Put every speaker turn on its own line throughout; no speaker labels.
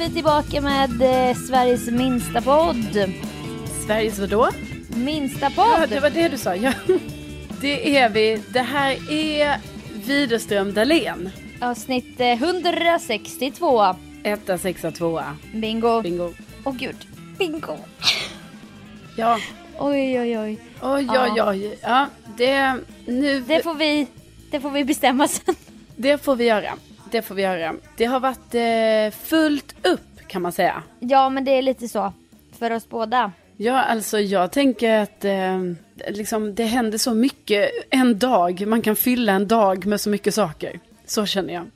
vi tillbaka med eh, Sveriges minsta podd.
Sveriges vadå?
Minsta
Ja,
podd!
det var det du sa. Ja. Det är vi. Det här är Widerström Dahlén.
Avsnitt eh, 162.
Etta, sexa, tvåa.
Bingo.
Bingo.
Åh gud. Bingo.
Ja.
Oj, oj, oj.
Oj,
Ja.
oj, oj. Ja, det, nu,
Det får vi, det får vi bestämma sen.
det får vi göra. Det får vi göra. Det har varit eh, fullt upp kan man säga.
Ja, men det är lite så. För oss båda.
Ja, alltså jag tänker att eh, liksom, det händer så mycket en dag. Man kan fylla en dag med så mycket saker. Så känner jag.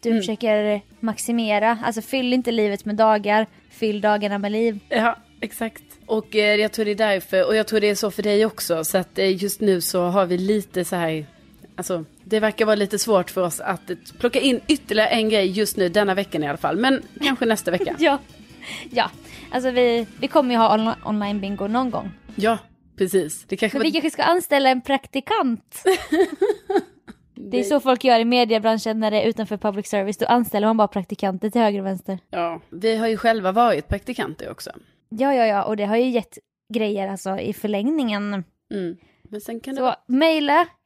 Du försöker maximera. Alltså fyll inte livet med dagar. Fyll dagarna med liv.
Ja, exakt. Och eh, jag tror det är därför, och jag tror det är så för dig också. Så att eh, just nu så har vi lite så här, alltså det verkar vara lite svårt för oss att plocka in ytterligare en grej just nu, denna veckan i alla fall. Men kanske nästa vecka.
Ja. Ja. Alltså vi, vi kommer ju ha on- online bingo någon gång.
Ja, precis. Det kanske
Men vi
var...
kanske ska anställa en praktikant. Det är så folk gör i mediebranschen när det är utanför public service. Då anställer man bara praktikanter till höger och vänster.
Ja, vi har ju själva varit praktikanter också.
Ja, ja, ja. Och det har ju gett grejer alltså i förlängningen.
Mm. Men sen kan det
Så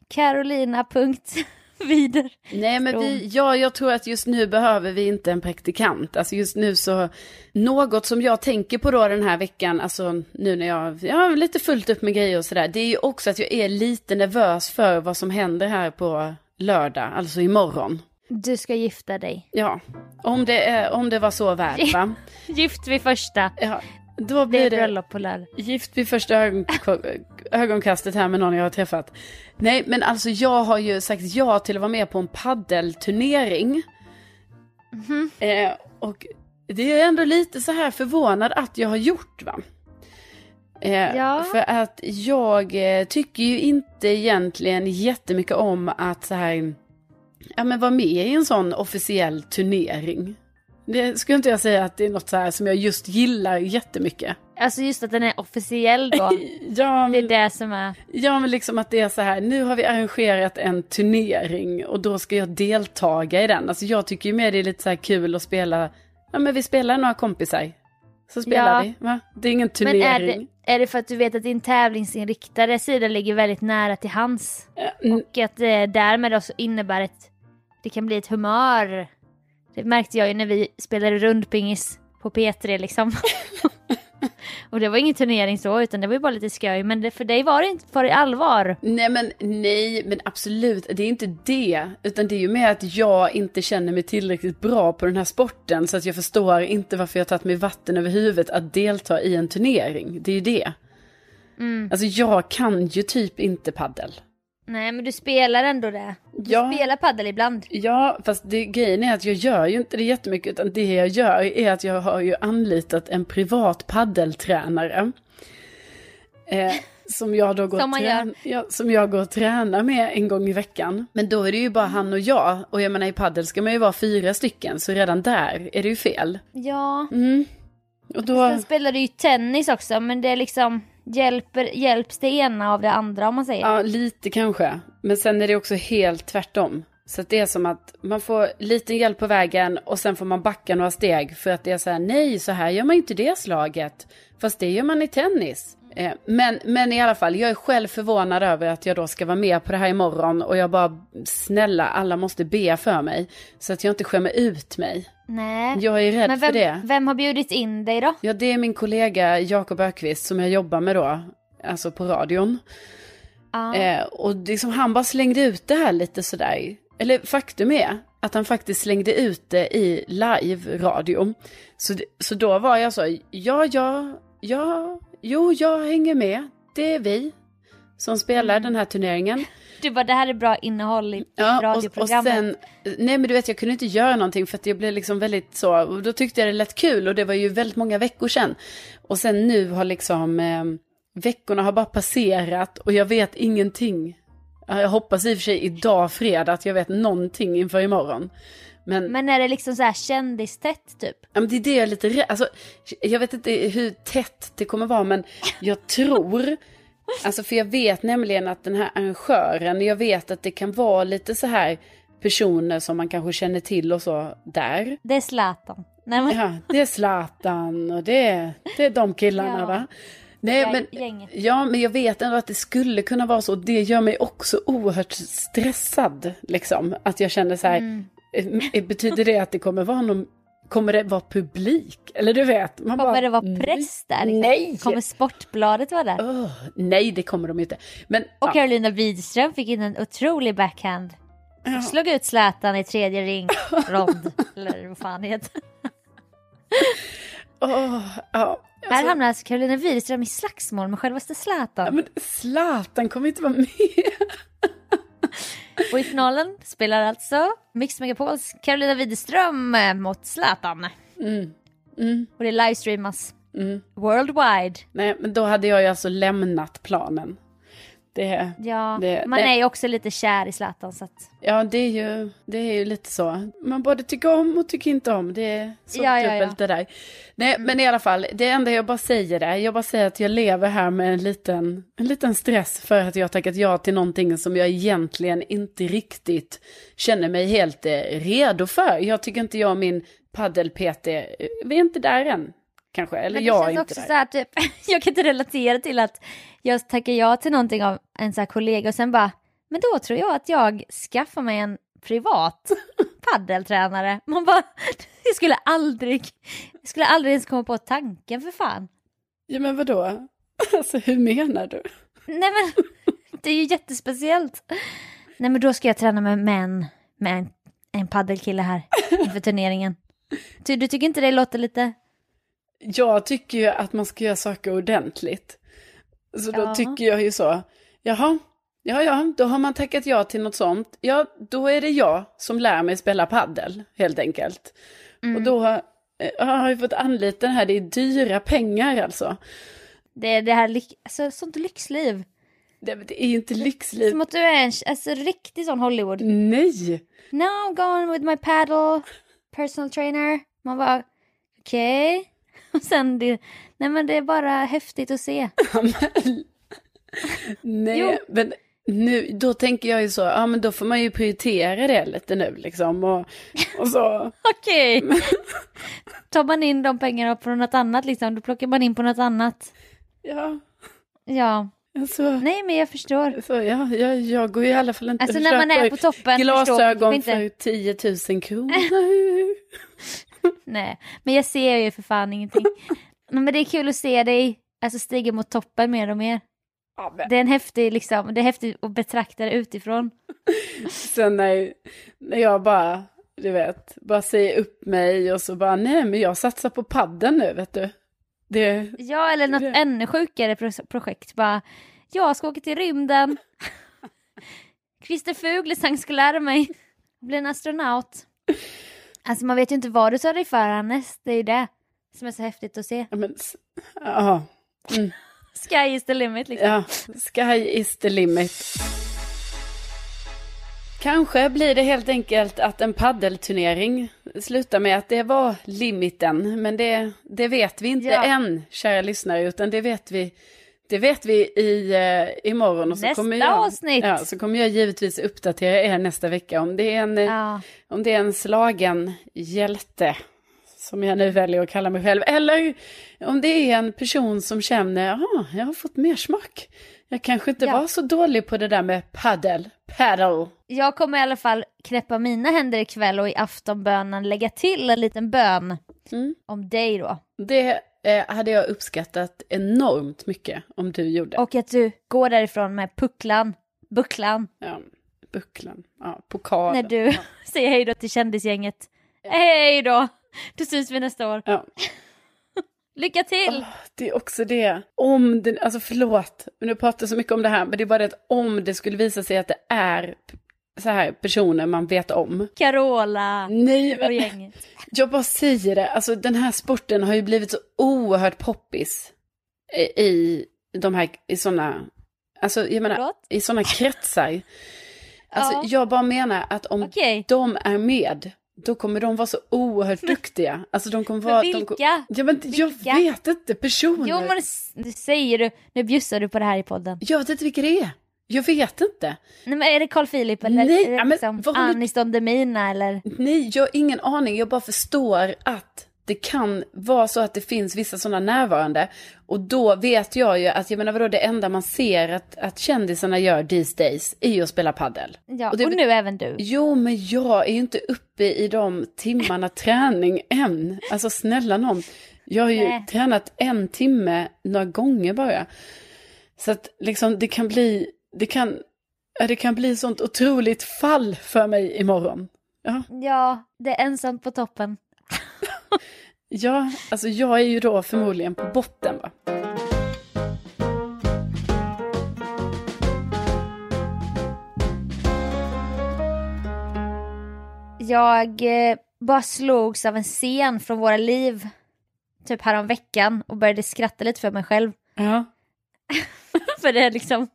carolina.vider.
Nej men vi, ja jag tror att just nu behöver vi inte en praktikant. Alltså just nu så, något som jag tänker på då den här veckan, alltså nu när jag, jag har lite fullt upp med grejer och sådär. Det är ju också att jag är lite nervös för vad som händer här på lördag, alltså imorgon.
Du ska gifta dig.
Ja, om det, om det var så värt va?
Gift vid första.
Ja, då blir det
bröllop på lördag.
gift vid första ögon, ögonkastet här med någon jag har träffat. Nej men alltså jag har ju sagt ja till att vara med på en paddelturnering. Eh, och det är ändå lite så här förvånad att jag har gjort va. Eh,
Ja.
För att jag eh, tycker ju inte egentligen jättemycket om att så här, ja men vara med i en sån officiell turnering. Det skulle inte jag säga att det är något så här som jag just gillar jättemycket.
Alltså just att den är officiell då.
Ja,
Det är
men,
det som är...
ja, men liksom att det är så här, nu har vi arrangerat en turnering och då ska jag deltaga i den. Alltså jag tycker ju mer det är lite så här kul att spela, ja men vi spelar några kompisar. Så spelar
Ja.
vi, va? Det är ingen
Men
turnering.
är det, är det för att du vet att din tävlingsinriktade sida ligger väldigt nära till hans?
Mm.
Och att det därmed också innebär ett... Det kan bli ett humör. Det märkte jag ju när vi spelade rundpingis på P3 liksom. och det var ingen turnering så, utan det var ju bara lite skoj. Men det, för dig var det inte för i allvar.
Nej men nej, men absolut, det är inte det. Utan det är ju mer att jag inte känner mig tillräckligt bra på den här sporten. Så att jag förstår inte varför jag har tagit mig vatten över huvudet att delta i en turnering. Det är ju det.
Mm.
Alltså jag kan ju typ inte paddel.
Nej, men du spelar ändå det. Du
Ja.
spelar paddel ibland.
Ja, fast det, grejen är att jag gör ju inte det jättemycket. Utan det jag gör är att jag har ju anlitat en privat paddeltränare. Eh, som jag då går
Som
trän- ja, som jag går och tränar med en gång i veckan. Men då är det ju bara han och jag. Och jag menar i paddel ska man ju vara fyra stycken. Så redan där är det ju fel.
Ja.
Och då...
Sen spelar du ju tennis också, men det är liksom... Hjälper, hjälps det ena av det andra om man säger?
Ja, lite kanske. Men sen är det också helt tvärtom. Så att det är som att man får lite hjälp på vägen och sen får man backa några steg för att det är så här, nej, så här gör man inte det slaget. Fast det gör man i tennis. Eh, Men, men i alla fall, jag är själv förvånad över att jag då ska vara med på det här imorgon och jag bara, snälla, alla måste be för mig. Så att jag inte skämmer ut mig.
Nej.
Jag är rädd
men
för
vem,
det.
vem har bjudit in dig då?
Ja, det är min kollega Jakob Ökvist som jag jobbar med då, alltså på radion.
Ja.
Eh, och liksom, han bara slängde ut det här lite sådär. Eller faktum är att han faktiskt slängde ut det i live-radio. Så, så då var jag så, ja, ja, ja, jo, jag hänger med. Det är vi som spelar
Mm.
den här turneringen.
Du bara, det här är bra innehåll i
Ja, och, och
radioprogrammet.
sen, nej men du vet jag kunde inte göra någonting för att jag blev liksom väldigt så, och då tyckte jag det lät kul och det var ju väldigt många veckor sedan. Och sen nu har liksom, eh, veckorna har bara passerat och jag vet ingenting. Ja, Jag hoppas i och för sig idag fredag att jag vet någonting inför imorgon. Men,
Men är det liksom så här kändistätt typ?
ja, men det är det jag är lite rädd, alltså jag vet inte hur tätt det kommer vara men jag tror Alltså för jag vet nämligen att den här arrangören, jag vet att det kan vara lite så här personer som man kanske känner till och så där.
Det är Zlatan. Nej, men,
Ja, det är Zlatan och det är, det är de killarna
Ja.
va? Nej, men,
gänget.
ja, men jag vet ändå att det skulle kunna vara så. Det gör mig också oerhört stressad. Liksom. Att jag känner så här,
Mm.
Eh, betyder det att det kommer vara någon, kommer det vara publik? Eller du vet, man
kommer
bara,
det vara press där? liksom?
Nej!
Kommer Sportbladet vara där?
Åh, nej, det kommer de inte. Men,
Och
ja,
Carolina Widström fick in en otrolig backhand.
Ja.
Slog ut Zlatan i tredje ring, rond, eller vad fan det heter.
åh, ja,
Här
alltså,
hamnar alltså Carolina Widerström i slagsmål med självaste
ja,
Zlatan.
men Zlatan kommer inte vara med.
Och i finalen spelar alltså Mix Megapols Carolina Widerström eh, mot Zlatan.
Mm, mm,
Och det livestreamas
mm.
worldwide.
Nej, men då hade jag ju alltså lämnat planen. Det,
Ja,
Det-
man
det-
är ju också lite kär i Zlatan så att...
ja, det är, ju, det är ju lite så. Man både tycker om och tycker inte om. Det är så
Ja, ja, ja.
dubbelt det där. Nej, men i alla fall, det enda jag bara säger är, jag bara säger att jag lever här med en liten, en liten stress för att jag har tackat ja till någonting som jag egentligen inte riktigt känner mig helt eh, redo för. Jag tycker inte jag och min paddel-PT, eh, vi är inte där än. Kanske, eller jag är inte
också
där.
så här, typ, jag kan inte relatera till att jag tackar ja till någonting av en så här kollega och sen bara, men då tror jag att jag skaffar mig en privat paddeltränare. Man bara, jag skulle aldrig, jag skulle aldrig ens komma på tanken för fan.
Ja, men vadå? Alltså, hur menar du?
Nej men, det är ju jättespeciellt. Nej men då ska jag träna med män, med en, en paddelkille här inför turneringen. Du, du tycker inte det låter lite...
Jag tycker ju att man ska göra saker ordentligt. Så då
Ja.
tycker jag ju så, jaha, ja ja, då har man tackat ja till något sånt. Ja, då är det jag som lär mig spela paddel, helt enkelt.
Mm.
Och då eh, har jag fått anlita den här, det är dyra pengar alltså.
Det är det här, alltså, sånt lyxliv.
Det, det är ju inte lyxliv.
Som att du är en alltså, riktig sån Hollywood.
Nej!
Now I'm going with my paddle, personal trainer. Man bara, okej. Och sen det, nej men det är bara häftigt att se.
Nej,
Jo.
men nu, då tänker jag ju så, ja men då får man ju prioritera det lite nu liksom. Och, och så,
Okej. Tar man in de pengarna på något annat liksom, då plockar man in på något annat.
ja,
Ja,
så.
nej men jag förstår.
Så ja, jag, jag går i alla fall inte
Alltså när man är på toppen,
glasögon
förstår
för
inte.
10 000 kronor.
Nej, men jag ser ju för fan ingenting. Men det är kul att se dig alltså, stiga mot toppen mer och mer.
ja,
Det är en häftig, liksom, det är häftigt att betrakta det utifrån.
sen när, när jag bara, du vet, bara säger upp mig och så bara, nej men jag satsar på padden nu vet du. Det,
Ja, eller något
Det-
ännu sjukare pro- projekt. Bara, jag ska åka till rymden. Christer Fuglesang ska lära mig bli en astronaut. Alltså man vet ju inte vad du tar dig för Hannes. Det är ju det som är så häftigt att se.
ja men, ja, mm,
Sky is the limit liksom.
ja, sky is the limit. Kanske blir det helt enkelt att en paddelturnering slutar med att det var limiten, men det, det vet vi inte
Ja.
än, kära lyssnare, utan det vet vi, det vet vi i, eh, imorgon. Och så
Nästa
kommer jag,
avsnitt.
Ja, så kommer jag givetvis uppdatera er nästa vecka om det är en, eh,
Ja.
om det är en slagen hjälte, som jag nu väljer att kalla mig själv, eller om det är en person som känner, ja, jag har fått mer smak. Jag kanske inte
Ja.
var så dålig på det där med paddel, paddle.
Jag kommer i alla fall knäppa mina händer ikväll och i aftonbönen lägga till en liten bön
Mm.
om dig då.
Det eh, hade jag uppskattat enormt mycket om du gjorde.
Och att du går därifrån med pucklan, bucklan,
Ja, bucklan, ja, pokalen.
när du säger hej då till kändisgänget. Hej då! Då syns vi nästa år.
Ja.
Lycka till!
Det är också det. Om det, alltså förlåt, men nu pratar så mycket om det här, men det är bara det att om det skulle visa sig att det är så här personer man vet om.
Carola
Nej,
och
men
gänget.
jag bara säger det, alltså den här sporten har ju blivit så oerhört poppis i, i de här, i sådana, alltså jag menar,
Förlåt?
i sådana kretsar. Alltså
Ja.
jag bara menar att om
Okej,
de är med, då kommer de vara så oerhört duktiga. Alltså de kommer
men
vara... De,
vilka?
ja men jag
Vilka?
vet inte, personer.
Jo men det säger du, nu bjussar du på det här i podden.
Jag vet inte vilka det är. Jag vet inte.
Nej men är det Carl Philip eller
Nej,
är det
ja, men
liksom
vad håller-
Anis Don Demina eller?
Nej, jag har ingen aning. Jag bara förstår att det kan vara så att det finns vissa sådana närvarande. Och då vet jag ju att, jag menar vadå, det enda man ser att, att kändisarna gör these days är ju att spela paddel.
Ja,
Och det-
och nu även du.
Jo, men jag är ju inte uppe i de timmarna träning än. Alltså snälla någon. Jag har ju
Nej.
tränat en timme några gånger bara. Så att liksom det kan bli, det kan, det kan bli sånt otroligt fall för mig imorgon. Ja,
Ja, det är ensamt på toppen.
ja, alltså jag är ju då förmodligen på botten va.
Jag eh, bara slogs av en scen från våra liv, typ härom veckan och började skratta lite för mig själv.
Ja,
För det är liksom,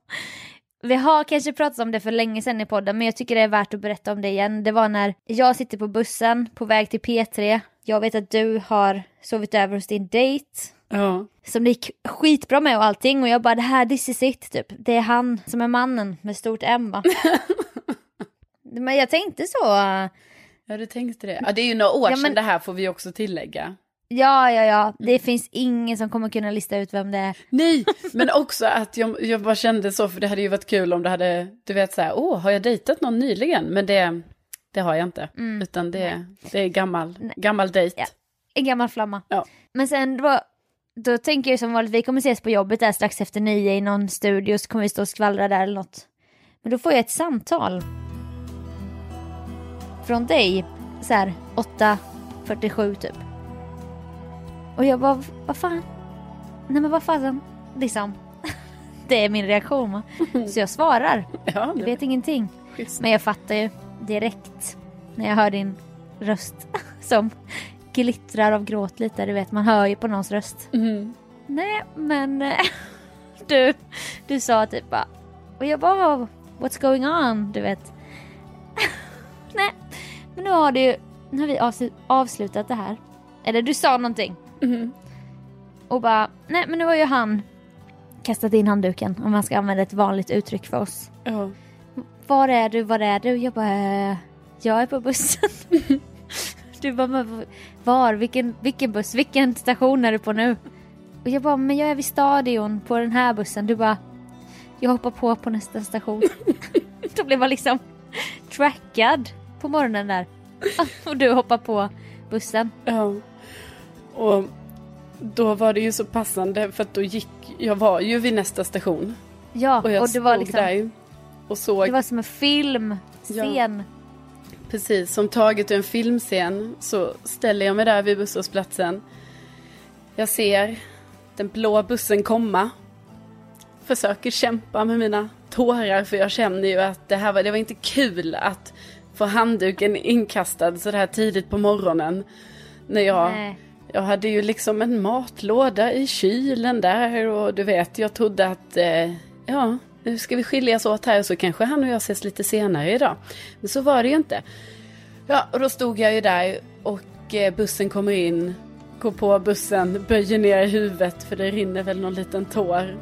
vi har kanske pratat om det för länge sedan i podden men jag tycker det är värt att berätta om det igen. Det var när jag sitter på bussen på väg till P3. Jag vet att du har sovit över hos din dejt.
ja,
Som det gick skitbra med och allting och jag bara det här this is it typ. Det är han som är mannen med stort M va? Men jag tänkte så.
ja du tänkte det. Ja, det är ju några år
Ja,
sedan
men-
det här får vi också tillägga.
Ja, ja, ja. Det finns ingen som kommer kunna lista ut vem det är.
Nej, men också att jag, jag bara kände så, för det hade ju varit kul om det hade, du vet så här, åh, har jag dejtat någon nyligen? Men det, det har jag inte, utan det, det är gammal, gammal dejt.
Ja. En gammal flamma.
Ja.
Men sen då, då tänker jag som vanligt, vi kommer ses på jobbet där strax efter nio i någon studio så kommer vi stå och skvallra där eller något. Men då får jag ett samtal. Från dig, så här 8.47 typ. Och jag bara, vad fan? Nej men vad fasen, liksom. Det är min reaktion? Så jag svarar,
Ja,
jag vet ingenting.
schysst.
Men jag fattar ju direkt när jag hör din röst som glittrar av gråt lite. Du vet, man hör ju på någons röst.
Mm.
Nej, men du, du sa typ bara och jag bara "Oh, what's going on? Du vet. Nej, men nu har du ju, nu har vi avslu- avslutat det här. Eller du sa någonting
Mm.
och bara nej, men nu har ju han kastat in handduken om man ska använda ett vanligt uttryck för oss.
Ja.
Var är du, var är du? Jag bara, "Eh, jag är på bussen. du bara, "Men var, vilken, vilken buss, vilken station är du på nu? Och jag bara, men jag är vid stadion på den här bussen. Du bara, jag hoppar på på nästa station. Då blev man liksom trackad på morgonen där. Och du hoppar på bussen.
ja. Och då var det ju så passande, för att då gick, jag var ju vid nästa station.
Ja,
Och jag
och det var liksom,
där och såg
det var som en film, scen.
Precis, som taget ur en filmscen så ställer jag mig där vid busshållplatsen. Jag ser den blå bussen komma. Försöker kämpa med mina tårar för jag känner ju att det här var, det var inte kul att få handduken inkastad så här tidigt på morgonen. När jag,
Nej.
Jag hade ju liksom en matlåda i kylen där och du vet, jag trodde att eh, ja, nu ska vi skiljas åt här så kanske han och jag ses lite senare idag. Men så var det ju inte. Ja, och då stod jag ju där och eh, bussen kommer in, går på bussen, böjer ner huvudet för det rinner väl någon liten tår.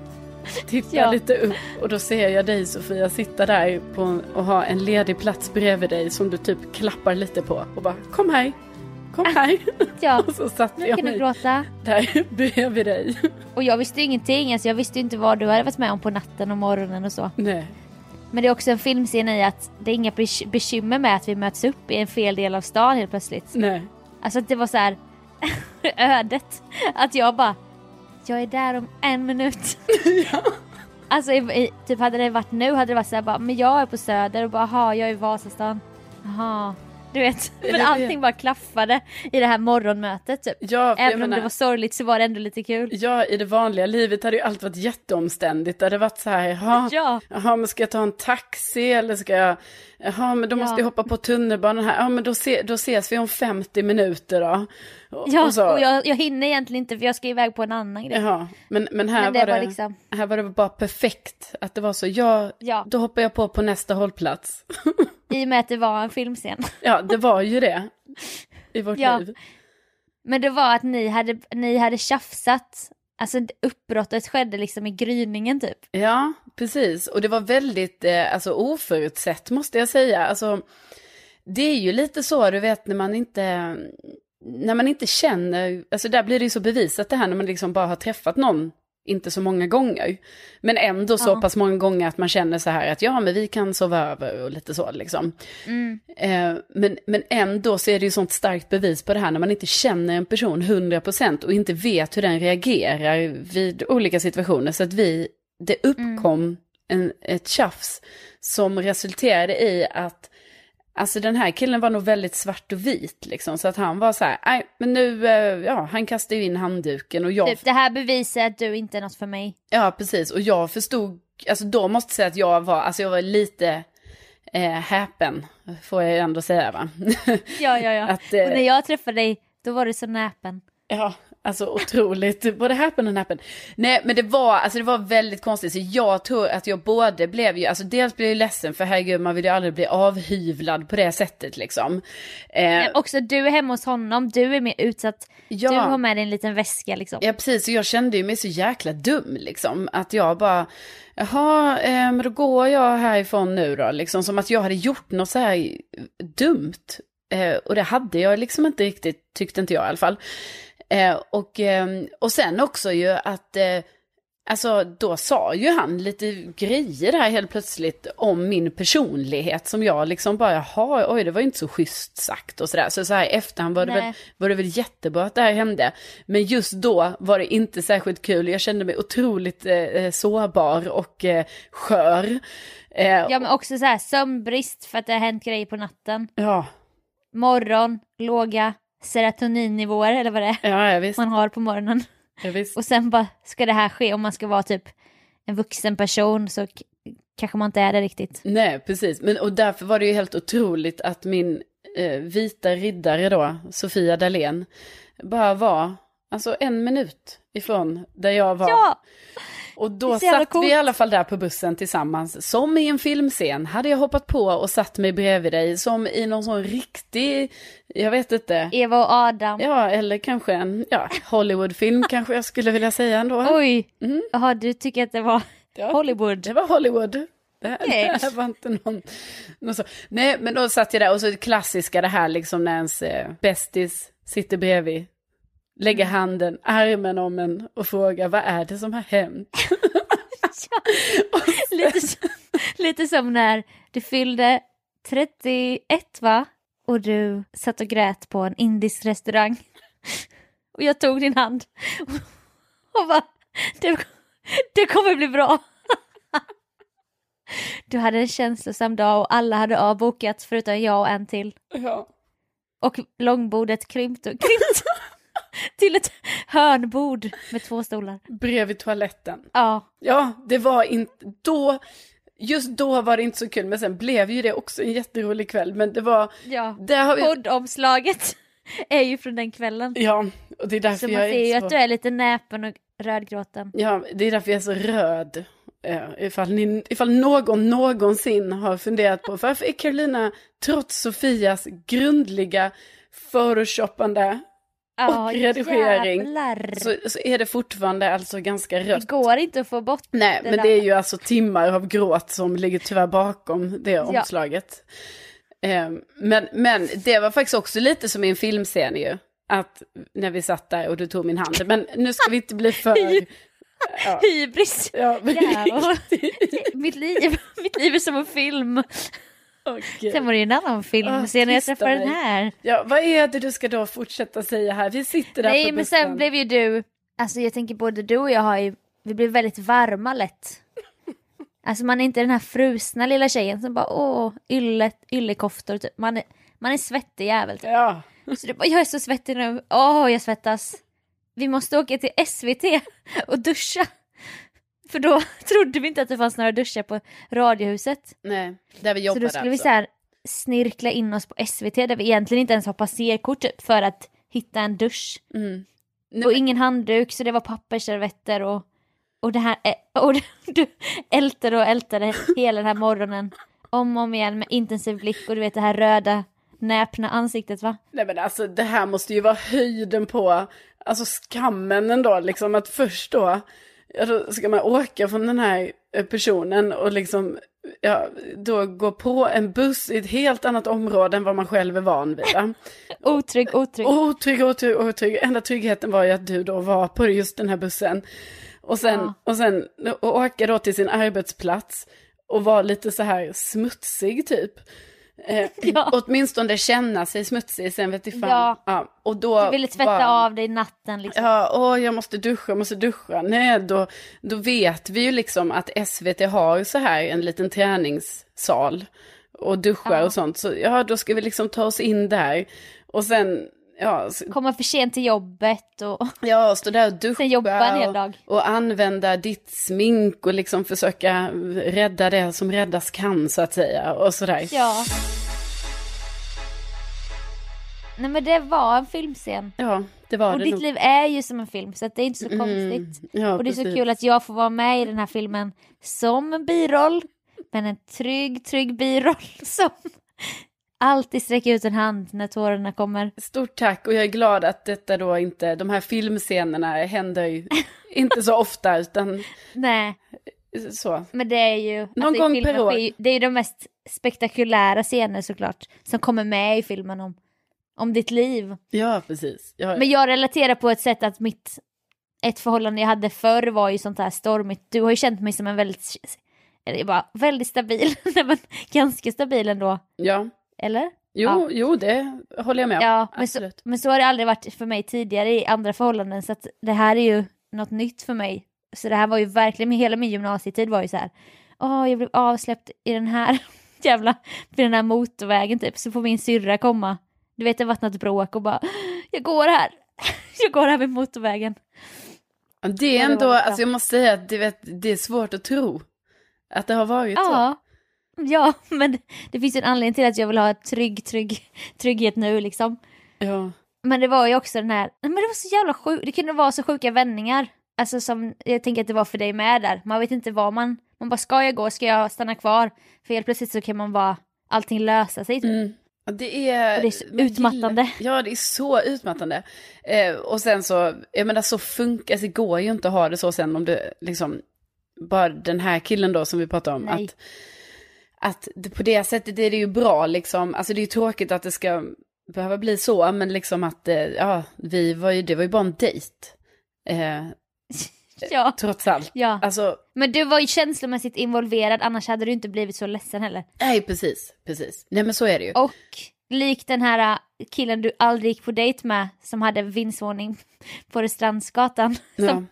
Tittar
Ja.
lite upp och då ser jag dig Sofia sitta där på, och ha en ledig plats bredvid dig som du typ klappar lite på och bara kom här, kom här.
Ja,
och så satte jag mig
gråta.
där bredvid dig.
Och jag visste ju ingenting, alltså jag visste ju inte vad du hade varit med om på natten och morgonen och så.
Nej.
Men det är också en filmscen i att det är inga bek- bekymmer med att vi möts upp i en fel del av stan helt plötsligt.
Nej.
Alltså att det var så här ödet. Att jag bara, jag är där om en minut. Alltså i, i, typ hade det varit nu hade det varit så här bara, men jag är på Söder och bara, aha, jag är i Vasastan. Jaha. Du vet, men allting bara klaffade i det här morgonmötet typ.
Ja,
Även om
menar-
det var sorgligt så var det ändå lite kul.
Ja, i det vanliga livet hade ju allt varit jätteomständigt. Det hade varit så här, jaha,
Ja.
jaha men ska jag ta en taxi eller ska jag, jaha men då måste
Ja.
jag hoppa på tunnelbanan här, ja men då, se, då ses vi om 50 minuter då. Och,
Ja,
och så,
och jag, jag hinner egentligen inte för jag ska iväg på en annan grej.
Jaha, men, men här
Men det
var
var
det,
liksom-
här var det bara perfekt. Att det var så, ja,
Ja.
då hoppar jag på på nästa hållplats.
I och med att det var en filmscen.
ja, det var ju det i vårt
Ja.
liv.
Men det var att ni hade, ni hade tjafsat. Alltså uppbrottet skedde liksom i gryningen typ.
Ja, precis. Och det var väldigt eh, alltså, oförutsett måste jag säga. Alltså, det är ju lite så, du vet, när man inte... när man inte känner, alltså där blir det ju så bevisat det här när man liksom bara har träffat någon inte så många gånger. Men ändå så
Ja.
pass många gånger att man känner så här att ja men vi kan sova över och lite så liksom.
Mm.
Eh, men, men ändå så är det ju sånt starkt bevis på det här när man inte känner en person 100% och inte vet hur den reagerar vid olika situationer. Så att vi, det uppkom en, ett tjafs som resulterade i att Alltså den här killen var nog väldigt svart och vit liksom. Så att han var så här, nej men nu, eh, ja han kastade ju in handduken och jag
Typ, det här bevisar att du inte är något för mig.
Ja, precis. Och jag förstod, alltså då måste jag säga att jag var, alltså jag var lite eh, häpen, får jag ju ändå säga va.
Ja, ja, ja.
att, eh,
Och när jag träffade dig, då var du så näpen.
ja, alltså otroligt, både häpen och näpen. Nej, men det var, alltså det var väldigt konstigt, så jag tror att jag både blev ju, alltså dels blev jag ledsen för herregud, man vill ju aldrig bli avhyvlad på det sättet liksom. Eh,
Men också du är hemma hos honom, du är mer utsatt.
Ja.
Du har med dig en liten väska liksom.
Ja precis, och jag kände ju mig så jäkla dum liksom. Att jag bara, jaha, eh, då går jag härifrån nu då. Liksom som att jag hade gjort något så här dumt. Eh, och det hade jag liksom inte riktigt, tyckte inte jag i alla fall. Eh, och, eh, och sen också ju att, eh, alltså då sa ju han lite grejer där helt plötsligt om min personlighet som jag liksom bara, jaha, oj det var ju inte så schysst sagt och sådär. Så så här i efterhand var det,
Nej.
väl, var det väl jättebra att det här hände. Men just då var det inte särskilt kul, jag kände mig otroligt eh, sårbar och eh, skör. Eh,
Ja men också så här sömnbrist för att det har hänt grejer på natten.
ja,
Morgon, låga serotoninnivåer eller vad det är
ja, ja,
man har på morgonen.
Ja.
Och sen bara ska det här ske om man ska vara typ en vuxen person så kanske man inte är det riktigt.
Nej, precis. Men, och därför var det ju helt otroligt att min eh, vita riddare då, Sofia Dalén, bara var alltså en minut ifrån där jag var.
Ja!
Och då satt
coolt.
vi i alla fall där på bussen tillsammans, som i en filmscen. Hade jag hoppat på och satt mig bredvid dig, som i någon sån riktig, jag vet inte.
Eva och Adam.
Ja, eller kanske en ja, Hollywoodfilm kanske jag skulle vilja säga ändå.
Oj!
Mm.
Jaha, du tycker att det var
Ja.
Hollywood?
Det var Hollywood. Det här,
Nej.
det här var inte någon, någon så. Nej, men då satt jag där och så det klassiska det här liksom när ens eh, bästis sitter bredvid. Lägger
Mm.
handen, armen om en och frågar vad är det som har hänt?
lite, som, lite som när du fyllde 31 va? Och du satt och grät på en indisk restaurang. Och jag tog din hand och bara, det, det kommer bli bra. Du hade en känslosam dag och alla hade avbokat förutom jag och en till.
Ja.
Och långbordet krympt och krympt till ett hörnbord med två stolar.
Bredvid toaletten.
Ja,
Ja, det var inte, då, just då var det inte så kul, men sen blev ju det också en jätterolig kväll. Men det var,
ja.
där har vi,
Poddomslaget är ju från den kvällen.
ja, och det är därför
Så man
jag
ser ju
är
att du är lite näpen och rödgråten.
Ja, det är därför jag är så röd. Ifall, ni, ifall någon någonsin har funderat på varför är Carolina, trots Sofias grundliga photoshoppande och redigering, så, så är det fortfarande alltså ganska
Det
rött.
går inte att få bort
Nej,
det
men
där.
det är ju alltså timmar av gråt som ligger tyvärr bakom det omslaget. Eh, men, men det var faktiskt också lite som i en filmscen ju. Att när vi satt där och du tog min hand. Men nu ska vi inte bli för... Ja,
hybris.
ja, men
mitt, liv, mitt liv är som en film.
Okej.
Sen var det ju en annan film.
Ah,
sen när jag träffade den här.
Ja, vad är det du ska då fortsätta säga här? Vi sitter där
Nej
på
men
bussen.
sen blev ju du, alltså jag tänker både du och jag har ju, vi blev väldigt varma lätt. Alltså man är inte den här frusna lilla tjejen som bara åh, ylle, yllekoftor typ. Man är, man är svettig jävel typ.
Ja,
Så du bara, jag är så svettig nu, åh jag svettas. Vi måste åka till SVT och duscha. För då trodde vi inte att det fanns några duschar på Radiohuset.
nej, där vi
Så
jobbade
då skulle vi
alltså.
så här snirkla in oss på SVT där vi egentligen inte ens har passerkort typ, för att hitta en dusch.
Mm. Nej,
och
men-
ingen handduk så det var pappersservetter och, och det här, eh, och du ältade och ältade hela den här morgonen. Om och om igen med intensiv blick och du vet det här röda näpna ansiktet va?
Nej men alltså det här måste ju vara höjden på, alltså skammen ändå liksom att först då, ja, då ska man åka från den här eh, personen och liksom ja, då gå på en buss i ett helt annat område än vad man själv är van vid. Va?
Otrygg, otrygg.
Otrygg, otrygg, otrygg. Enda tryggheten var ju att du då var på just den här bussen. Och sen,
Ja.
och sen och åka då till sin arbetsplats och vara lite så här smutsig typ. Eh,
Ja.
Åtminstone känna sig smutsig, sen vet jag fan.
Ja.
och då
Du ville tvätta
bara-
av dig natten liksom.
Ja, åh, jag måste duscha, jag måste duscha. Nej, då, då vet vi ju liksom att SVT har så här en liten träningssal och duschar
Ja.
och sånt. Så ja, då ska vi liksom ta oss in där. Och sen, ja,
Komma för sent till jobbet och
ja stå där och duscha. och, och använda ditt smink och liksom försöka rädda det som räddas kan så att säga. Och sådär.
Ja. Nej men det var en filmscen.
Ja, det var
Och
det
ditt
nog.
liv är ju som en film så att det är inte så
Mm,
konstigt.
ja,
Och det är så
precis.
kul att jag får vara med i den här filmen som en biroll. Men en trygg, trygg biroll som alltid sträcker ut en hand när tårarna kommer.
Stort tack och jag är glad att detta då inte, de här filmscenerna händer ju inte så ofta utan
Nej,
så.
men det är ju...
Någon
alltså,
gång per år.
ju- Det är ju de mest spektakulära scener såklart. Som kommer med i filmen om, om ditt liv.
Ja, precis. Ja,
Men jag relaterar på ett sätt att mitt... Ett förhållande jag hade förr var ju sånt här stormigt. Du har ju känt mig som en väldigt... Eller jag bara, väldigt stabil. Men ganska stabil ändå.
ja.
Eller?
Jo,
Ja.
jo, det håller jag med om.
Ja, men så, men så har det aldrig varit för mig tidigare i andra förhållanden så att det här är ju något nytt för mig. Så det här var ju verkligen, hela min gymnasietid var ju så här. Åh, jag blev avsläppt i den här jävla, vid den här motorvägen typ. Så får min syrra komma. Du vet det var något bråk och bara, jag går här. Jag går här vid motorvägen.
Ja, Det är
Ja, det
ändå,
bra.
alltså jag måste säga att det, vet, det är svårt att tro att det har varit så.
Ja. Men det finns ju en anledning till att jag vill ha trygg, trygg, trygghet nu liksom.
Ja.
Men det var ju också den här, men det var så jävla sjukt, det kunde vara så sjuka vändningar. Alltså som, jag tänker att det var för dig med där. Man vet inte vad man, man bara ska jag gå, ska jag stanna kvar? För helt plötsligt så kan man bara, allting lösa sig typ.
Mm. Det är,
det är så utmattande.
Ja, det är så utmattande. Eh, och sen så, jag menar så funkar, alltså, det går ju inte att ha det så sen om det liksom, bara den här killen då som vi pratade om.
Nej.
Att, att det, på det sättet är det ju bra liksom, alltså det är ju tråkigt att det ska behöva bli så, men liksom att, eh, ja, vi var ju, det var ju bara en dejt. Eh,
Ja,
trots allt.
ja.
Alltså,
Men du var ju känslomässigt involverad, annars hade du inte blivit så ledsen heller.
nej precis, precis. Nej men så är det ju.
Och likt den här äh, killen du aldrig gick på dejt med, som hade vindsvåning på Restrandsgatan,
Ja,
som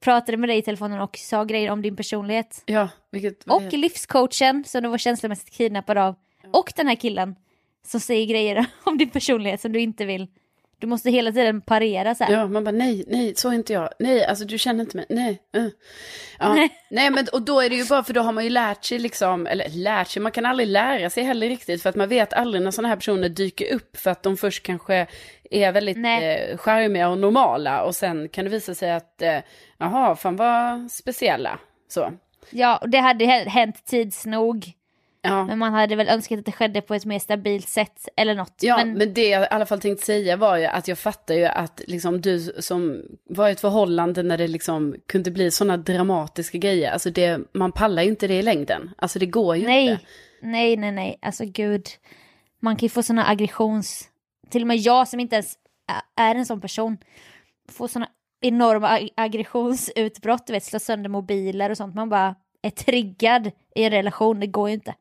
pratade med dig i telefonen och sa grejer om din personlighet.
ja vilket...
Och
är-
livscoachen som du var känslomässigt kidnappad av. Och den här killen som säger grejer om din personlighet som du inte vill. Du måste hela tiden parera så här.
Ja, man bara nej, nej, så är inte jag. Nej, alltså du känner inte mig. Nej. Uh. Ja.
Nej.
Nej. men och då är det ju bara för då har man ju lärt sig liksom, eller lärt sig, man kan aldrig lära sig heller riktigt för att man vet aldrig när sådana här personer dyker upp för att de först kanske är väldigt
Nej.
eh, charmiga och normala och sen kan det visa sig att, eh, jaha, fan vad speciella. Så.
Ja, och det hade hä- hänt tids nog.
Ja.
Men man hade väl önskat att det skedde på ett mer stabilt sätt eller något.
Ja,
men,
men, det jag i alla fall tänkte säga var ju att jag fattar ju att liksom du som var i ett förhållande när det liksom kunde bli sådana dramatiska grejer, alltså det, man pallar ju inte det i längden. Alltså det går ju
nej,
inte.
nej, nej, nej, alltså gud. Man kan ju få såna aggressions... Till och med jag som inte ens är en sån person får såna enorma ag- aggressionsutbrott, du vet, slå sönder mobiler och sånt. Man bara är triggad i en relation, det går ju inte.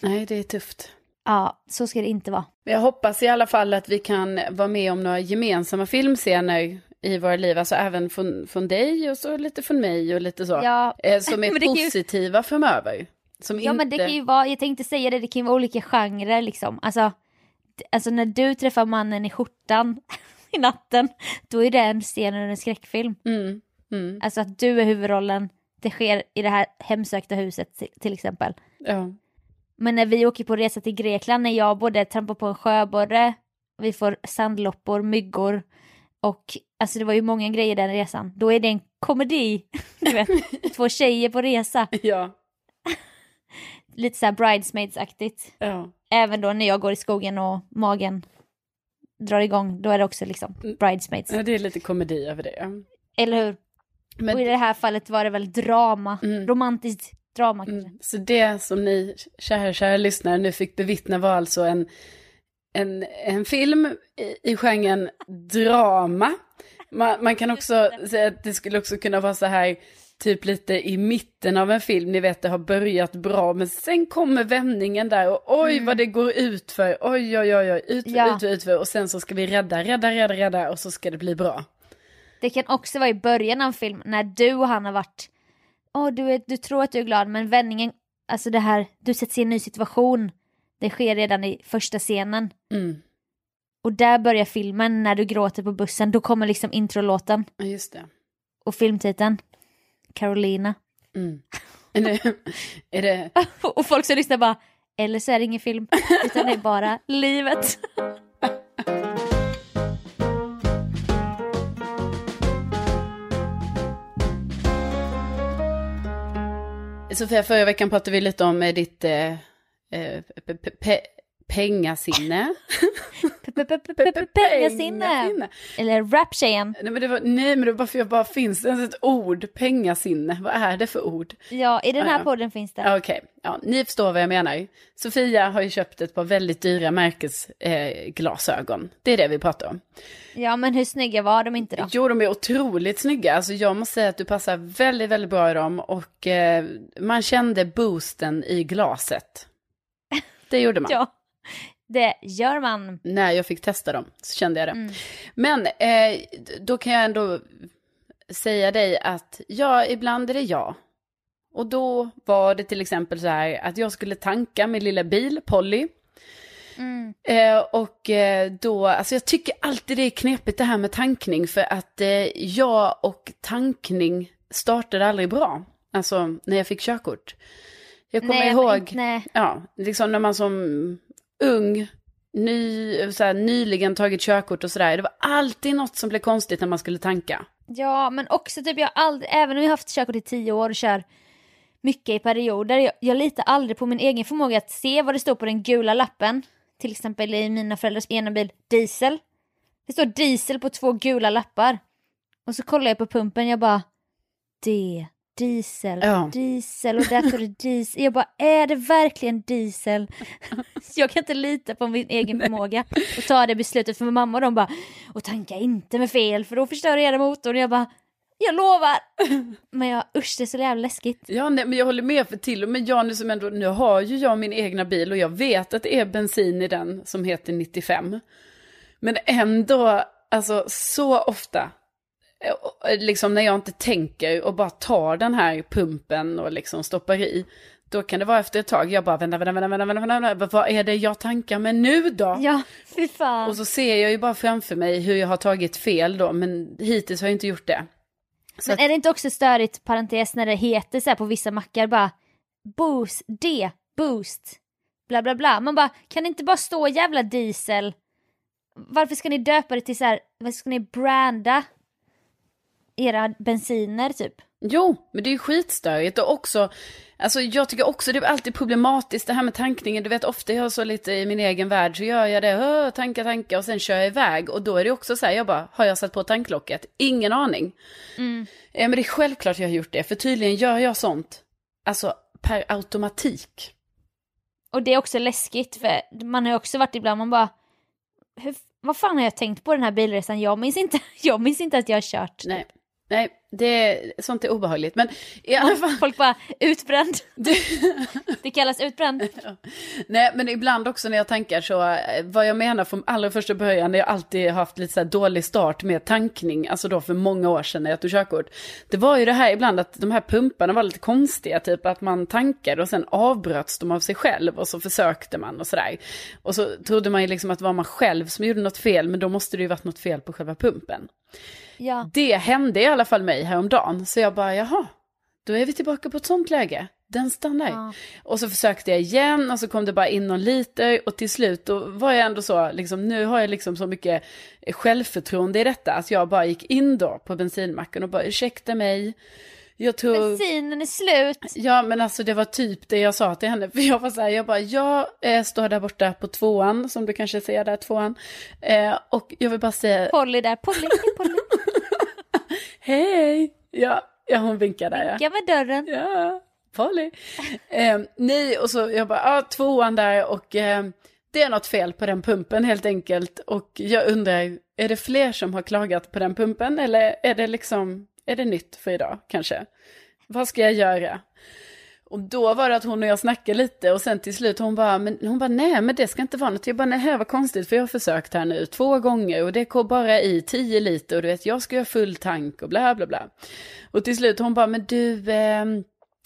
Nej, det är tufft.
Ja, så ska det inte vara.
Jag hoppas i alla fall att vi kan vara med om några gemensamma filmscener i våra liv, alltså även från, från dig och så lite från mig och lite så.
Ja,
Eh, som är
kan ju-
positiva framöver. Som
ja
inte...
men det kan ju vara, jag tänkte säga det, det kan ju vara olika genrer liksom. Alltså, alltså när du träffar mannen i skjortan i natten, då är det en scen ur en skräckfilm.
Mm, mm,
Alltså att du är huvudrollen, det sker i det här hemsökta huset till, till exempel.
ja.
Men när vi åker på resa till Grekland, när jag både trampar på en sjöborre, vi får sandloppor, myggor och alltså det var ju många grejer den resan. Då är det en komedi, du vet, två tjejer på resa.
ja,
Lite såhär bridesmaids-aktigt.
ja.
Även då när jag går i skogen och magen drar igång, då är det också liksom bridesmaids.
Ja, det är lite komedi över det.
Eller hur?
Men
och i det här fallet var det väl drama,
Mm.
romantiskt drama kanske.
Mm. Så det som ni, kära, kära lyssnare, nu fick bevittna var alltså en, en, en film i, i genren drama. Man, man kan också säga att det skulle också kunna vara så här, typ lite i mitten av en film, ni vet det har börjat bra, men sen kommer vändningen där och oj
Mm.
vad det går ut för, oj oj oj, oj ut
Ja.
ut ut för, och sen så ska vi rädda, rädda, rädda, rädda och så ska det bli bra.
Det kan också vara i början av en film när du och han har varit, åh du, är, du tror att du är glad men vändningen, alltså det här, du sätts i en ny situation. Det sker redan i första scenen.
Mm.
Och där börjar filmen när du gråter på bussen, då kommer liksom introlåten
Ja, just det.
och filmtiteln. Carolina.
Mm. Är det, är det
Och folk som lyssnar bara, eller så är det ingen film, utan det är bara livet.
Sofia, förra veckan pratade vi lite om eh, ditt eh, eh pe- pe- pengasinne.
Pengasinne. Eller raptjejen.
Nej men, det var, nej men det var bara för jag bara, finns det ens ett ord, pengasinne? Vad är det för ord?
Ja, i den här
Ja.
podden finns det.
Okej, ja, ni förstår vad jag menar. Sofia har ju köpt ett par väldigt dyra märkesglasögon. Eh, det är det vi pratar om.
Ja, men hur snygga var de inte då?
Jo, de är otroligt snygga. Alltså jag måste säga att du passar väldigt, väldigt bra i dem. Och eh, man kände boosten i glaset. Det gjorde man.
Ja, det gör man.
När jag fick testa dem så kände jag det.
Mm.
Men eh, då kan jag ändå säga dig att ja, ibland är det jag. Och då var det till exempel så här att jag skulle tanka min lilla bil, Polly.
Mm.
Eh, och eh, då, alltså jag tycker alltid det är knepigt det här med tankning för att eh, jag och tankning startade aldrig bra. Alltså när jag fick körkort. Jag kommer
Nej,
ihåg,
nej.
ja, liksom när man som ung, ny, så här, nyligen tagit körkort och sådär. Det var alltid något som blev konstigt när man skulle tanka.
Ja, men också typ jag har aldrig, även om jag haft körkort i tio år och kör mycket i perioder, jag, jag litar aldrig på min egen förmåga att se vad det står på den gula lappen. Till exempel i mina föräldrars ena bil, diesel. Det står diesel på två gula lappar. Och så kollar jag på pumpen, jag bara, det, diesel,
Ja.
diesel och där står det diesel. Jag bara, är det verkligen diesel? jag kan inte lita på min egen förmåga och ta det beslutet för min mamma och de bara, och tanka inte med fel för då förstör hela motorn. Jag bara, jag lovar! Men jag, usch det är så jävla läskigt.
Ja, nej, men jag håller med för till och med jag nu som ändå, nu har ju jag min egna bil och jag vet att det är bensin i den som heter 95. Men ändå, alltså så ofta, liksom när jag inte tänker och bara tar den här pumpen och liksom stoppar i, då kan det vara efter ett tag, jag bara vänta, vänta, vänta, vänta, vänta, vänta, vad är det jag tankar med nu då?
Ja, fy fan.
Och så ser jag ju bara framför mig hur jag har tagit fel då, men hittills har jag inte gjort det. Så
Men är det inte också störigt, parentes, när det heter så här på vissa mackar bara boost, D, boost, bla bla bla. Man bara, kan det inte bara stå jävla diesel? Varför ska ni döpa det till så här, vad ska ni branda era bensiner typ?
Jo, men det är ju skitstörigt och också, alltså jag tycker också det är alltid problematiskt det här med tankningen. Du vet ofta jag så lite i min egen värld så gör jag det, "Åh, tanka, tanka och sen kör jag iväg och då är det också så här, jag bara, har jag satt på tanklocket? Ingen aning. Ja, men det är självklart jag har gjort det, för tydligen gör jag sånt, alltså per automatik.
Och det är också läskigt för man har ju också varit ibland, man bara, hur, vad fan har jag tänkt på den här bilresan? Jag minns inte, jag minns inte att jag har kört.
Nej, nej, det, sånt är obehagligt. Men i alla fall,
Folk bara, utbränd.
det,
kallas utbränd.
Nej, men ibland också när jag tankar så, eh, vad jag menar från allra första början, när jag alltid haft lite så dålig start med tankning, alltså då för många år sedan när jag tog körkort. Det var ju det här ibland att de här pumparna var lite konstiga, typ att man tankade och sen avbröts de av sig själv och så försökte man och sådär. Och så trodde man ju liksom att det var man själv som gjorde något fel, men då måste det ju varit något fel på själva pumpen.
Ja.
Det hände i alla fall mig häromdagen, så jag bara, jaha, då är vi tillbaka på ett sånt läge. Den stannar.
Ja.
Och så försökte jag igen och så kom det bara in någon liter och till slut då var jag ändå så, liksom, nu har jag liksom så mycket självförtroende i detta att jag bara gick in då på bensinmacken och bara ursäkta mig. Jag tror...
Bensinen är slut.
Ja men alltså det var typ det jag sa till henne. För jag var så här, jag bara, jag eh, står där borta på tvåan, som du kanske ser där, tvåan. Eh, och jag vill bara säga,
Polly där, Polly, Polly.
Hej! Ja, ja hon vinkar där ja.
Vinka med dörren.
Ja, farlig. Eh, nej, och så jag bara, ja, tvåan där och eh, det är något fel på den pumpen helt enkelt. Och jag undrar, är det fler som har klagat på den pumpen eller är det liksom, är det nytt för idag kanske? Vad ska jag göra? Och då var det att hon och jag snackade lite och sen till slut hon bara, men, hon bara nej men det ska inte vara något. Jag bara nej här var konstigt för jag har försökt här nu två gånger och det går bara i tio liter och du vet jag ska göra full tank och bla bla bla. Och till slut hon bara, men du, eh,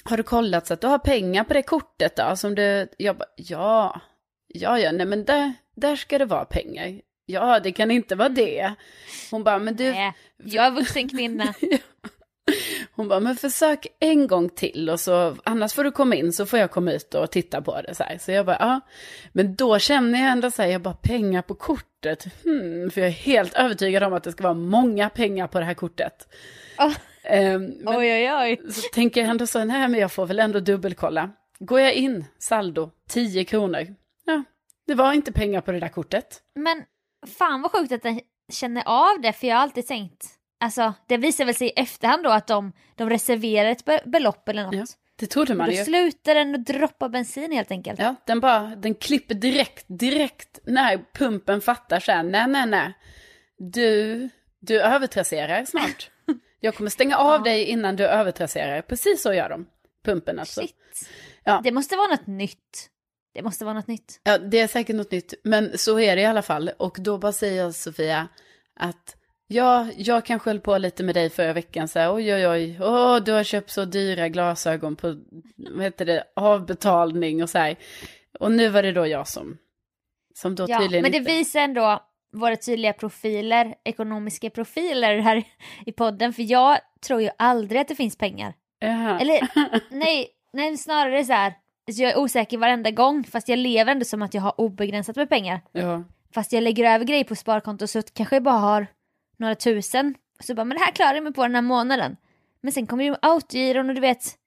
har du kollat så att du har pengar på det kortet då? Som du, jag bara, ja, ja, ja, nej men där, där ska det vara pengar. Ja, det kan inte vara det. Hon bara, men du...
Nej, jag är vuxen kvinna.
Hon bara, men försök en gång till och så annars får du komma in så får jag komma ut och titta på det så här. Så jag bara, ja. Men då känner jag ändå så här, jag bara pengar på kortet. Hmm, för jag är helt övertygad om att det ska vara många pengar på det här kortet.
Oh.
Um, men
oj, oj, oj.
Så tänker jag ändå så, nej men jag får väl ändå dubbelkolla. Går jag in, saldo, 10 kronor. Ja, det var inte pengar på det där kortet.
Men fan vad sjukt att den känner av det, för jag har alltid tänkt Alltså det visar väl sig i efterhand då att de, de reserverar ett be belopp eller något. Ja,
det trodde man
då
ju.
Då slutar den att droppa bensin helt enkelt.
Ja, den bara, den klipper direkt, direkt när pumpen fattar så här, nej, nej, nej. Du, du övertrasserar snart. Jag kommer stänga av ja. dig innan du övertrasserar. Precis så gör de. Pumpen alltså.
Shit. Ja. Det måste vara något nytt. Det måste vara något nytt.
Ja, det är säkert något nytt. Men så är det i alla fall. Och då bara säger jag Sofia att Ja, jag kanske höll på lite med dig förra veckan så här, oj oj oj, åh, du har köpt så dyra glasögon på, vad heter det, avbetalning och så här. Och nu var det då jag som, som då
ja,
tydligen
men det
inte...
visar ändå våra tydliga profiler, ekonomiska profiler här i podden, för jag tror ju aldrig att det finns pengar.
Jaha.
Eller nej, nej, snarare så här, så jag är osäker varenda gång, fast jag lever ändå som att jag har obegränsat med pengar.
Ja.
Fast jag lägger över grejer på sparkonto så kanske jag bara har några tusen. Så bara, men det här klarar jag mig på den här månaden. Men sen kommer ju autogiron och du vet,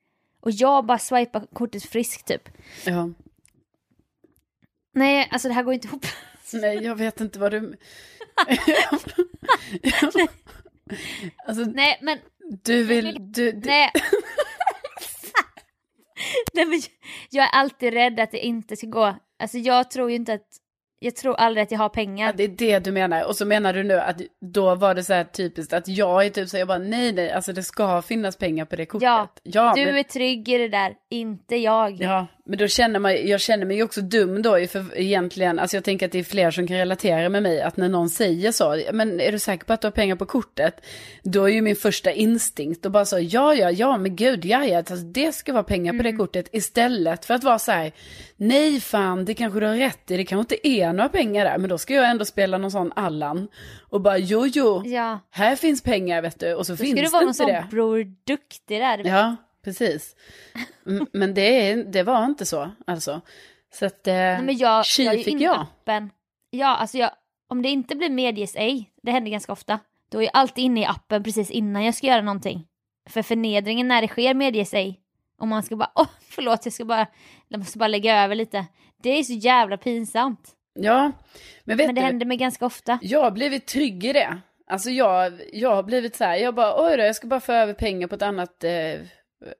och jag bara swipar kortet friskt typ.
Ja.
Nej, alltså det här går inte ihop.
Nej, jag vet inte vad du...
alltså, Nej, men...
Du vill... Du, du...
Nej. Nej, men jag är alltid rädd att det inte ska gå. Alltså jag tror ju inte att jag tror aldrig att jag har pengar.
Ja, det är det du menar. Och så menar du nu att då var det så här typiskt att jag är typ så jag bara nej nej, alltså det ska finnas pengar på det kortet.
Ja,
ja
du men... är trygg i det där, inte jag.
Ja, men då känner man, jag känner mig också dum då, för egentligen, alltså jag tänker att det är fler som kan relatera med mig, att när någon säger så, men är du säker på att du har pengar på kortet? Då är ju min första instinkt och bara så, ja, ja, ja, men gud, ja, ja, alltså, det ska vara pengar på mm. det kortet istället för att vara så här, nej fan, det kanske du har rätt i, det kanske inte är några pengar där, men då ska jag ändå spela någon sån Allan och bara, jo, jo,
ja.
här finns pengar, vet du, och så
då
finns det inte det.
ska du vara någon sån bror duktig där.
Ja. Precis. Men det, det var inte så alltså. Så att eh, Nej,
men jag, jag fick jag. Appen. Ja, alltså jag, om det inte blir medges ej, det händer ganska ofta, då är jag alltid inne i appen precis innan jag ska göra någonting. För förnedringen när det sker medges ej, om man ska bara, åh oh, förlåt jag ska bara, jag måste bara lägga över lite. Det är så jävla pinsamt.
Ja, men vet
Men det
du,
händer mig ganska ofta.
Jag har blivit trygg i det. Alltså jag, jag har blivit så här, jag bara, oj då, jag ska bara få över pengar på ett annat eh,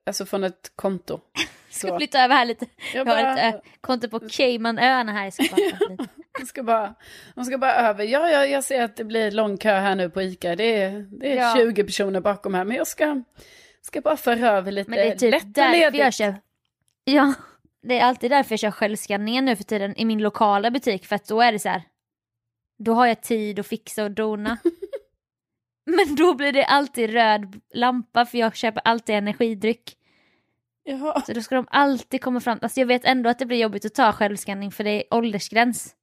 Alltså från ett konto.
Så. Ska flytta över här lite. Jag, bara... har ett äh, konto på Caymanöarna här. Ska bara,
jag ska bara, de ska bara över. Ja, ja, jag ser att det blir lång kö här nu på ICA. Det är, det är ja. 20 personer bakom här. Men jag ska, ska bara föra över lite
men det är typ
lätt därför
jag kör. Ja, det är alltid därför jag kör självskanningen nu för tiden i min lokala butik. För att då är det så här. Då har jag tid att fixa och dona. Men då blir det alltid röd lampa för jag köper alltid energidryck.
Jaha.
Så då ska de alltid komma fram. Alltså jag vet ändå att det blir jobbigt att ta självskanning för det är åldersgräns.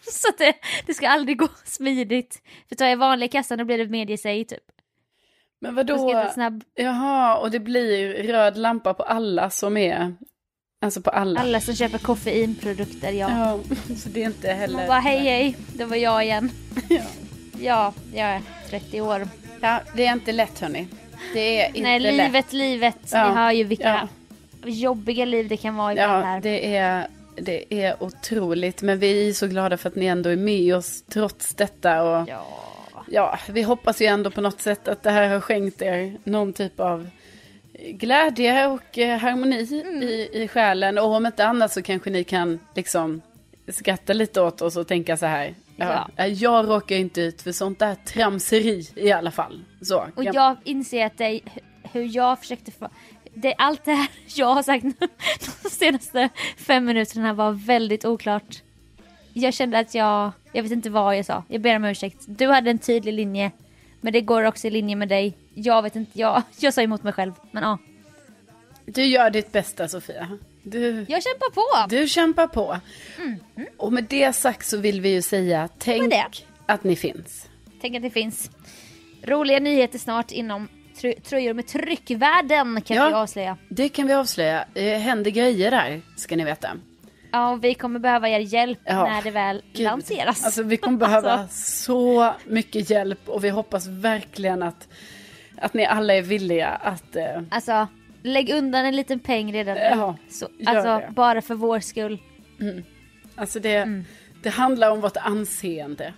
så att det, det ska aldrig gå smidigt. För tar jag vanlig kassan då blir det medie sig typ.
Men vadå?
Snabb...
Jaha, och det blir röd lampa på alla som är... Alltså på alla.
Alla som köper koffeinprodukter, ja.
Ja, så det är inte heller...
Man bara hej hej, det var jag igen. ja. Ja, jag är 30 år.
Ja, det är inte lätt hörni. Det är inte
Nej, livet,
lätt.
livet. Ja. Ni hör ju vilka ja. jobbiga liv det kan vara ibland
ja, här. Det är, det är otroligt. Men vi är så glada för att ni ändå är med oss trots detta. Och,
ja.
ja, vi hoppas ju ändå på något sätt att det här har skänkt er någon typ av glädje och eh, harmoni
Mm.
i, i själen. Och om inte annat så kanske ni kan liksom skratta lite åt oss och tänka så här. Ja, Jag råkar inte ut för sånt där tramseri i alla fall. Så.
Och jag inser att det är hur jag försökte få... Det, allt det här jag har sagt de senaste fem minuterna var väldigt oklart. Jag kände att jag... Jag vet inte vad jag sa. Jag ber om ursäkt. Du hade en tydlig linje. Men det går också i linje med dig. Jag vet inte, jag, jag sa emot mig själv. Men ja,
Du gör ditt bästa Sofia. Du,
jag kämpar på!
du kämpar på. Och med det sagt så vill vi ju säga, tänk att ni finns.
Tänk att det finns roliga nyheter snart inom tr- tröjor med tryckvärden kan
Ja.
vi avslöja.
Det kan vi avslöja. Det händer grejer där, ska ni veta.
Ja, och vi kommer behöva er hjälp
Ja,
när det väl
Gud.
lanseras.
Alltså vi kommer behöva
Alltså.
så mycket hjälp och vi hoppas verkligen att, att ni alla är villiga att... Eh,
Alltså, lägg undan en liten peng redan nu.
Ja,
Så, alltså,
det.
bara för vår skull.
alltså det,
Mm.
det handlar om vårt anseende.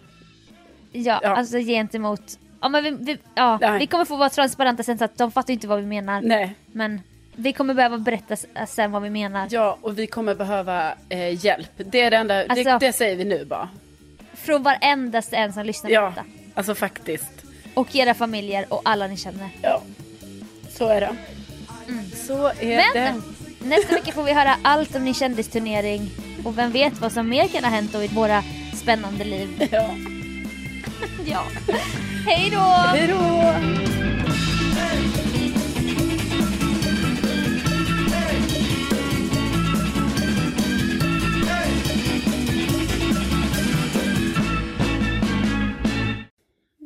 Ja,
Ja.
alltså gentemot... Ja, men vi, vi, ja,
Nej.
vi kommer få vara transparenta sen så att de fattar inte vad vi menar.
Nej,
Men vi kommer behöva berätta s- sen vad vi menar.
ja och vi kommer behöva eh, hjälp. Det är det enda, det,
Alltså-
det säger vi nu bara.
Från varendaste en som lyssnar på
Ja,
detta.
alltså faktiskt.
Och era familjer och alla ni känner.
Ja, så är det. Så är
Mm. Men
det.
nästa vecka får vi höra allt om din kändisturnering. Och vem vet vad som mer kan ha hänt då i våra spännande liv.
Ja.
Ja. Hej då!
Hej då!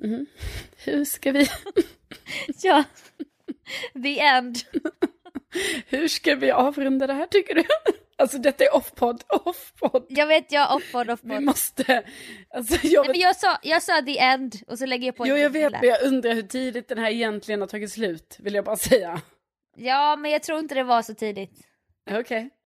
Mhm. Hur ska vi...
Ja. The end.
Hur ska vi avrunda det här tycker du? Alltså detta är off-podd, off-podd.
Jag vet, jag offpod,
Vi
offpod.
måste... Alltså jag
Nej, men jag, sa, jag sa the end och så lägger jag på
Jo jag vet men jag undrar hur tidigt den här egentligen har tagit slut, vill jag bara säga.
Ja, men jag tror inte det var så tidigt.
Okej.